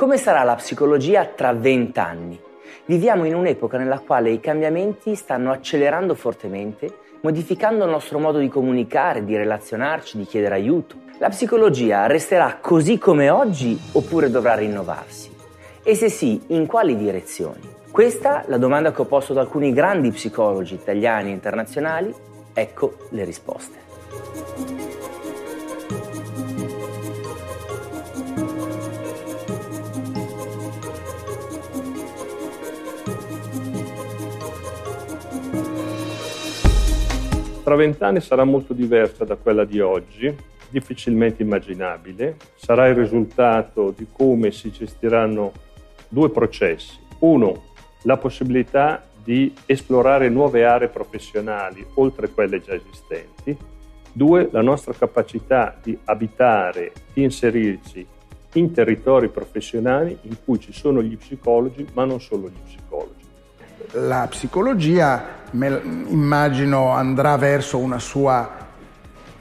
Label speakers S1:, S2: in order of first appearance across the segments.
S1: Come sarà la psicologia tra vent'anni? Viviamo in un'epoca nella quale i cambiamenti stanno accelerando fortemente, modificando il nostro modo di comunicare, di relazionarci, di chiedere aiuto. La psicologia resterà così come oggi oppure dovrà rinnovarsi? E se sì, in quali direzioni? Questa è la domanda che ho posto ad alcuni grandi psicologi italiani e internazionali. Ecco le risposte.
S2: Tra vent'anni sarà molto diversa da quella di oggi, difficilmente immaginabile. Sarà il risultato di come si gestiranno due processi. Uno, la possibilità di esplorare nuove aree professionali oltre quelle già esistenti. Due, la nostra capacità di abitare, di inserirci in territori professionali in cui ci sono gli psicologi, ma non solo gli psicologi.
S3: La psicologia, immagino, andrà verso una sua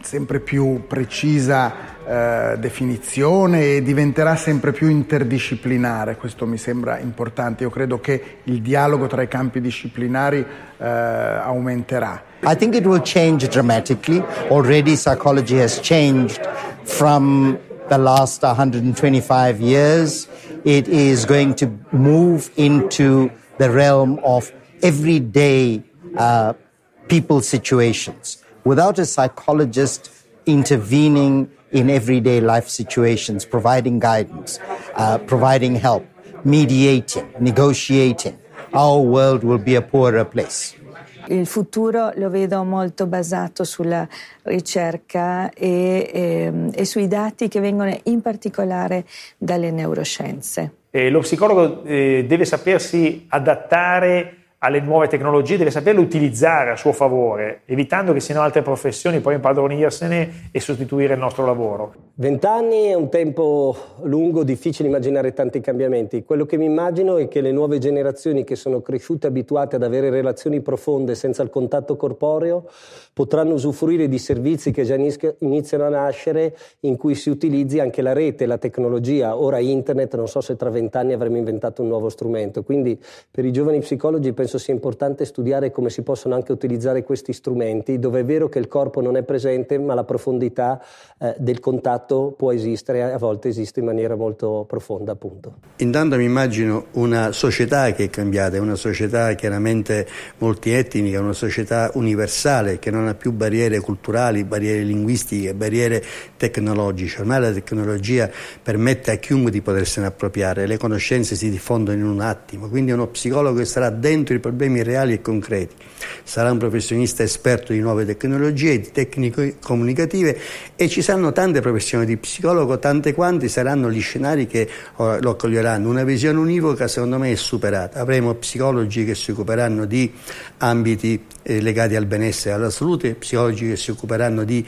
S3: sempre più precisa eh, definizione e diventerà sempre più interdisciplinare, questo mi sembra importante. Io credo che il dialogo tra i campi disciplinari eh, aumenterà.
S4: I think it will change dramatically. Already psychology has changed from the last 125 years. It is going to move into the realm of everyday uh, people situations. Without a psychologist intervening in everyday life situations, providing guidance, uh, providing help, mediating, negotiating, our world will be a poorer place.
S5: Il futuro lo vedo molto basato sulla ricerca e, e, e sui dati che vengono in particolare dalle neuroscienze.
S6: Eh, lo psicologo eh, deve sapersi adattare alle nuove tecnologie, deve saperle utilizzare a suo favore, evitando che siano altre professioni poi impadronirsene e sostituire il nostro lavoro.
S7: Vent'anni è un tempo lungo, difficile immaginare tanti cambiamenti. Quello che mi immagino è che le nuove generazioni che sono cresciute abituate ad avere relazioni profonde senza il contatto corporeo potranno usufruire di servizi che già iniziano a nascere in cui si utilizzi anche la rete, la tecnologia, ora internet, non so se tra vent'anni avremo inventato un nuovo strumento. Quindi per i giovani psicologi penso sia importante studiare come si possono anche utilizzare questi strumenti, dove è vero che il corpo non è presente, ma la profondità eh, del contatto può esistere, a volte esiste in maniera molto profonda appunto.
S8: Intanto mi immagino una società che è cambiata, una società chiaramente multietnica, una società universale che non ha più barriere culturali, barriere linguistiche, barriere tecnologiche. Ormai la tecnologia permette a chiunque di potersene appropriare, le conoscenze si diffondono in un attimo, quindi uno psicologo che sarà dentro i problemi reali e concreti, sarà un professionista esperto di nuove tecnologie, di tecniche comunicative e ci saranno tante professioni di psicologo, tante quante saranno gli scenari che lo accoglieranno. Una visione univoca secondo me è superata. Avremo psicologi che si occuperanno di ambiti eh, legati al benessere e alla salute, psicologi che si occuperanno di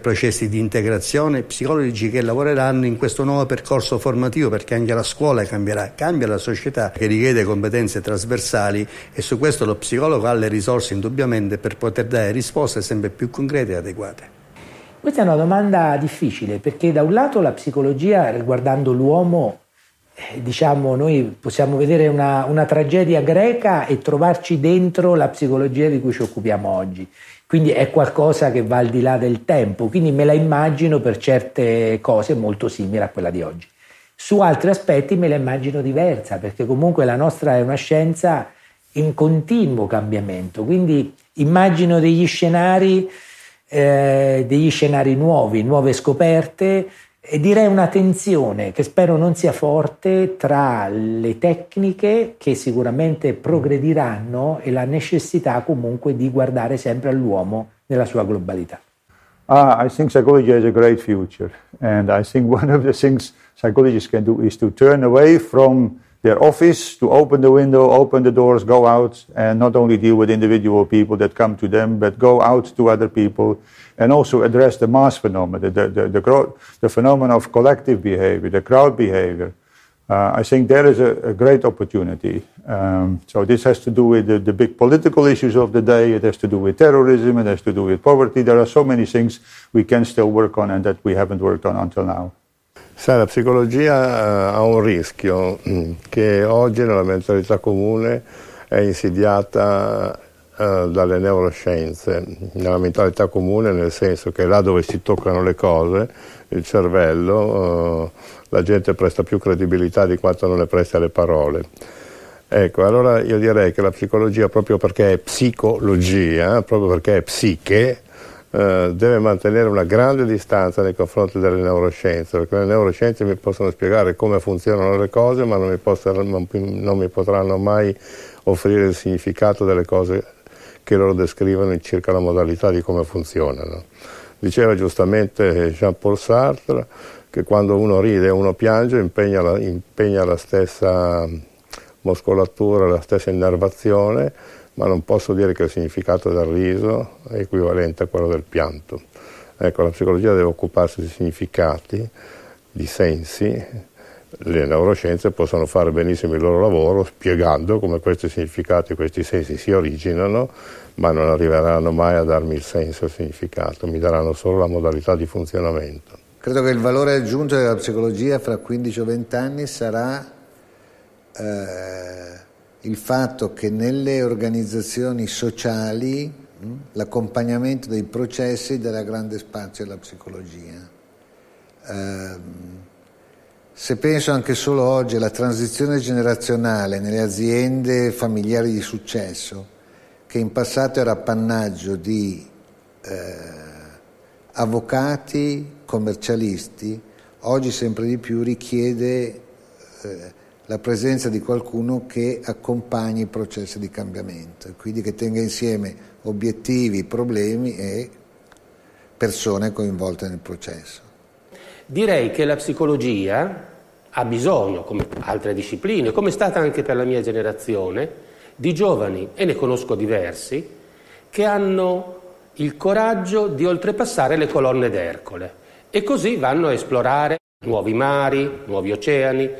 S8: processi di integrazione, psicologi che lavoreranno in questo nuovo percorso formativo perché anche la scuola cambierà, cambia la società che richiede competenze trasversali e su questo lo psicologo ha le risorse indubbiamente per poter dare risposte sempre più concrete e adeguate.
S9: Questa è una domanda difficile perché da un lato la psicologia riguardando l'uomo, eh, diciamo, noi possiamo vedere una, una, tragedia greca e trovarci dentro la psicologia di cui ci occupiamo oggi. Quindi è qualcosa che va al di là del tempo, quindi me la immagino per certe cose molto simile a quella di oggi. Su altri aspetti me la immagino diversa, perché comunque la nostra è una scienza in continuo cambiamento, quindi immagino degli scenari, eh, degli scenari nuovi, nuove scoperte e direi una tensione che spero non sia forte tra le tecniche che sicuramente progrediranno e la necessità comunque di guardare sempre all'uomo nella sua globalità.
S10: Uh, I think psychology has a great future. And I think one of the things psychologists can do is to turn away from their office, to open the window, open the doors, go out, and not only deal with individual people that come to them, but go out to other people and also address the mass phenomenon, the, the, the, the phenomenon of collective behavior, the crowd behavior. Uh, I think there is a, a great opportunity. Um, so this has to do with the, the, big political issues of the day. It has to do with terrorism. It has to do with poverty. There are so many things we can still work on and that we haven't worked on until now.
S11: Sai, la psicologia uh, ha un rischio mm, che oggi nella mentalità comune è insidiata uh, dalle neuroscienze, nella mentalità comune nel senso che là dove si toccano le cose, il cervello, uh, la gente presta più credibilità di quanto non ne presta alle parole. Ecco, allora io direi che la psicologia, proprio perché è psicologia, proprio perché è psiche, eh, deve mantenere una grande distanza nei confronti delle neuroscienze, perché le neuroscienze mi possono spiegare come funzionano le cose, ma non mi, possono, non mi potranno mai offrire il significato delle cose che loro descrivono circa la modalità di come funzionano. Diceva giustamente Jean-Paul Sartre, che quando uno ride e uno piange impegna la, impegna la stessa muscolatura, la stessa innervazione, ma non posso dire che il significato del riso è equivalente a quello del pianto. Ecco, la psicologia deve occuparsi di significati, di sensi, le neuroscienze possono fare benissimo il loro lavoro spiegando come questi significati, questi sensi si originano, ma non arriveranno mai a darmi il senso e il significato, mi daranno solo la modalità di funzionamento.
S12: Credo che il valore aggiunto della psicologia fra 15 o 20 anni sarà eh, il fatto che nelle organizzazioni sociali hm, l'accompagnamento dei processi darà grande spazio alla psicologia. Eh, se penso anche solo oggi alla transizione generazionale nelle aziende familiari di successo, che in passato era appannaggio di eh, avvocati, commercialisti, oggi sempre di più richiede eh, la presenza di qualcuno che accompagni i processi di cambiamento, quindi che tenga insieme obiettivi, problemi e persone coinvolte nel processo.
S13: Direi che la psicologia ha bisogno, come altre discipline, come è stata anche per la mia generazione, di giovani, e ne conosco diversi, che hanno il coraggio di oltrepassare le colonne d'Ercole e così vanno a esplorare nuovi mari, nuovi oceani,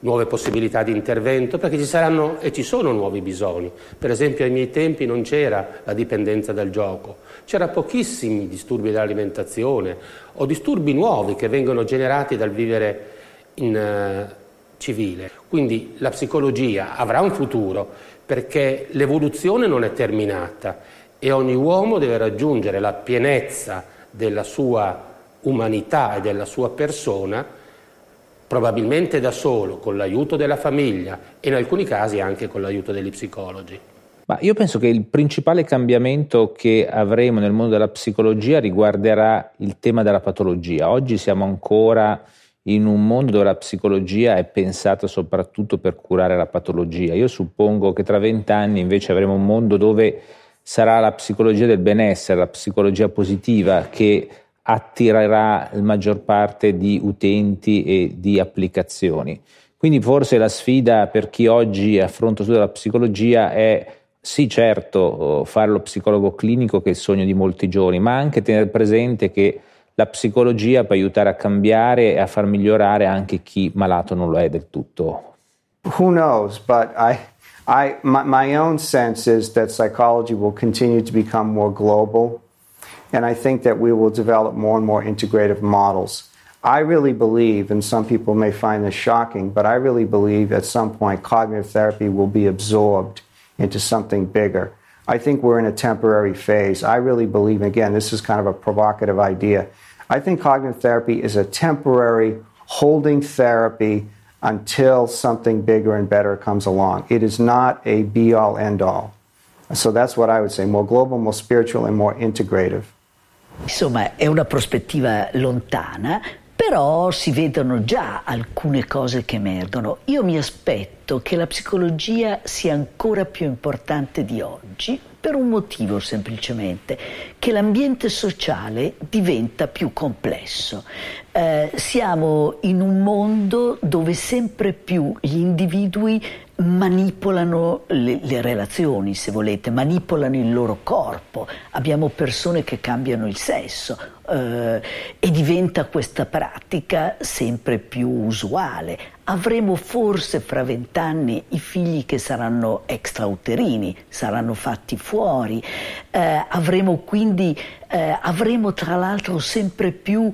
S13: nuove possibilità di intervento, perché ci saranno e ci sono nuovi bisogni. Per esempio ai miei tempi non c'era la dipendenza dal gioco, c'era pochissimi disturbi dell'alimentazione o disturbi nuovi che vengono generati dal vivere in uh, civile. Quindi la psicologia avrà un futuro perché l'evoluzione non è terminata e ogni uomo deve raggiungere la pienezza della sua umanità e della sua persona, probabilmente da solo, con l'aiuto della famiglia e in alcuni casi anche con l'aiuto degli psicologi.
S14: Ma io penso che il principale cambiamento che avremo nel mondo della psicologia riguarderà il tema della patologia. Oggi siamo ancora in un mondo dove la psicologia è pensata soprattutto per curare la patologia. Io suppongo che tra vent'anni invece avremo un mondo dove sarà la psicologia del benessere, la psicologia positiva che attirerà la maggior parte di utenti e di applicazioni. Quindi forse la sfida per chi oggi affronta tutta la psicologia è sì certo fare lo psicologo clinico che è il sogno di molti giovani, ma anche tenere presente che la psicologia può aiutare a cambiare e a far migliorare anche chi malato non lo è del tutto.
S15: Who knows, but I, I, my, my own sense is that psychology will continue to become more global, and I think that we will develop more and more integrative models. I really believe, and some people may find this shocking, but I really believe at some point cognitive therapy will be absorbed into something bigger. I think we're in a temporary phase. I really believe, again, this is kind of a provocative idea. I think cognitive therapy is a temporary holding therapy until something bigger and better comes along. It is not a be all end all. So that's what I would say more global, more spiritual, and more integrative.
S16: Insomma, è una prospettiva lontana, però si vedono già alcune cose che emergono. Io mi aspetto che la psicologia sia ancora più importante di oggi per un motivo semplicemente, che l'ambiente sociale diventa più complesso. Eh, siamo in un mondo dove sempre più gli individui manipolano le, le, relazioni, se volete, manipolano il loro corpo. Abbiamo persone che cambiano il sesso eh, e diventa questa pratica sempre più usuale. Avremo forse fra vent'anni i figli che saranno extrauterini, saranno fatti fuori. Eh, avremo quindi, eh, avremo tra l'altro sempre più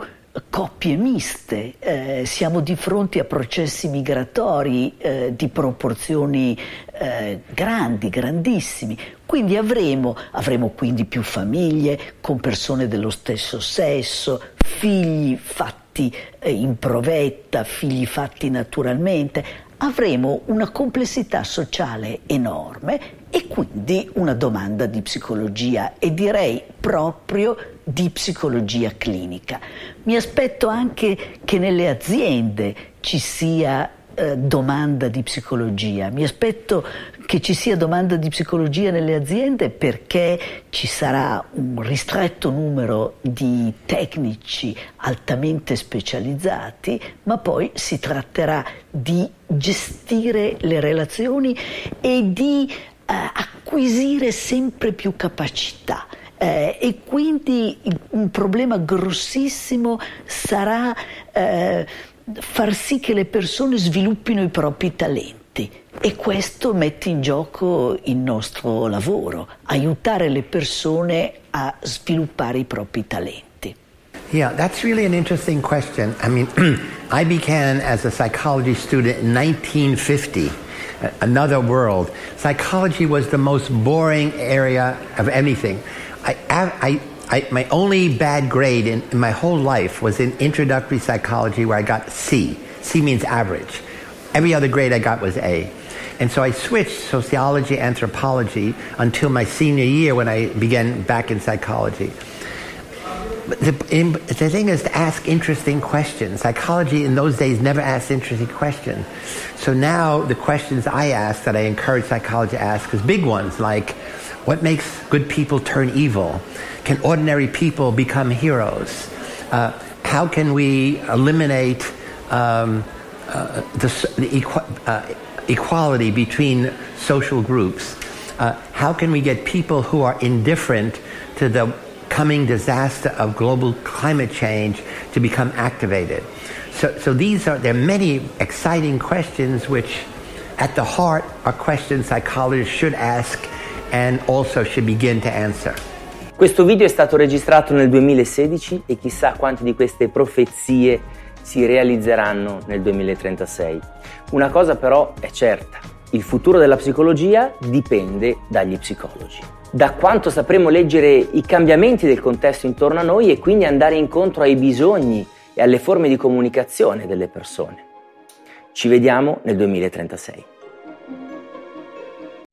S16: coppie miste, eh, siamo di fronte a processi migratori eh, di proporzioni eh, grandi, grandissimi, quindi avremo, avremo quindi più famiglie con persone dello stesso sesso, figli fatti eh, in provetta, figli fatti naturalmente, avremo una complessità sociale enorme e quindi una domanda di psicologia e direi proprio di psicologia clinica. Mi aspetto anche che nelle aziende ci sia eh, domanda di psicologia, mi aspetto che ci sia domanda di psicologia nelle aziende perché ci sarà un ristretto numero di tecnici altamente specializzati, ma poi si tratterà di gestire le relazioni e di eh, acquisire sempre più capacità. Eh, e quindi un problema grossissimo sarà eh, far sì che le persone sviluppino i propri talenti e questo mette in gioco il nostro lavoro, aiutare le persone a sviluppare i propri talenti.
S17: Yeah, that's really an interesting question. I mean, I began as a psychology student in 1950 another world. Psychology was the most boring area of anything. I, I, I, my only bad grade in, in my whole life was in introductory psychology where I got C. C means average. Every other grade I got was A. And so I switched sociology, anthropology until my senior year when I began back in psychology. But the, the thing is to ask interesting questions. Psychology in those days never asked interesting questions. So now the questions I ask that I encourage psychology to ask is big ones like, what makes good people turn evil? Can ordinary people become heroes? Uh, how can we eliminate um, uh, the, the equ- uh, equality between social groups? Uh, how can we get people who are indifferent to the coming disaster of global climate change to become activated? So, so these are, there are many exciting questions which at the heart are questions psychologists should ask and also should begin to answer.
S1: Questo video è stato registrato nel 2016 e chissà quante di queste profezie si realizzeranno nel 2036. Una cosa però è certa, il futuro della psicologia dipende dagli psicologi. Da quanto sapremo leggere i cambiamenti del contesto intorno a noi e quindi andare incontro ai bisogni e alle forme di comunicazione delle persone. Ci vediamo nel 2036.